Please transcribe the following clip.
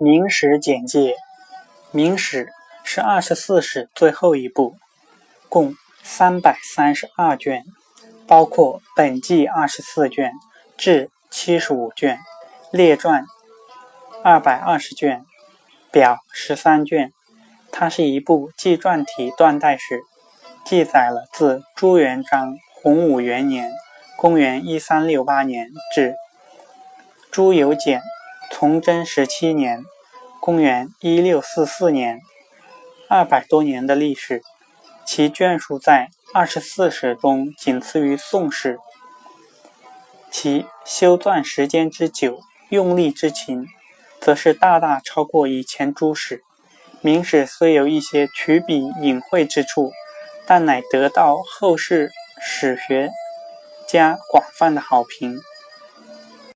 《明史简介》，《明史》是二十四史最后一部，共三百三十二卷，包括本纪二十四卷、志七十五卷、列传二百二十卷、表十三卷。它是一部纪传体断代史，记载了自朱元璋洪武元年（公元一三六八年）至朱由检。崇祯十七年（公元一六四四年），二百多年的历史，其卷数在二十四史中仅次于《宋史》。其修撰时间之久，用力之勤，则是大大超过以前诸史。《明史》虽有一些曲笔隐晦之处，但乃得到后世史学家广泛的好评。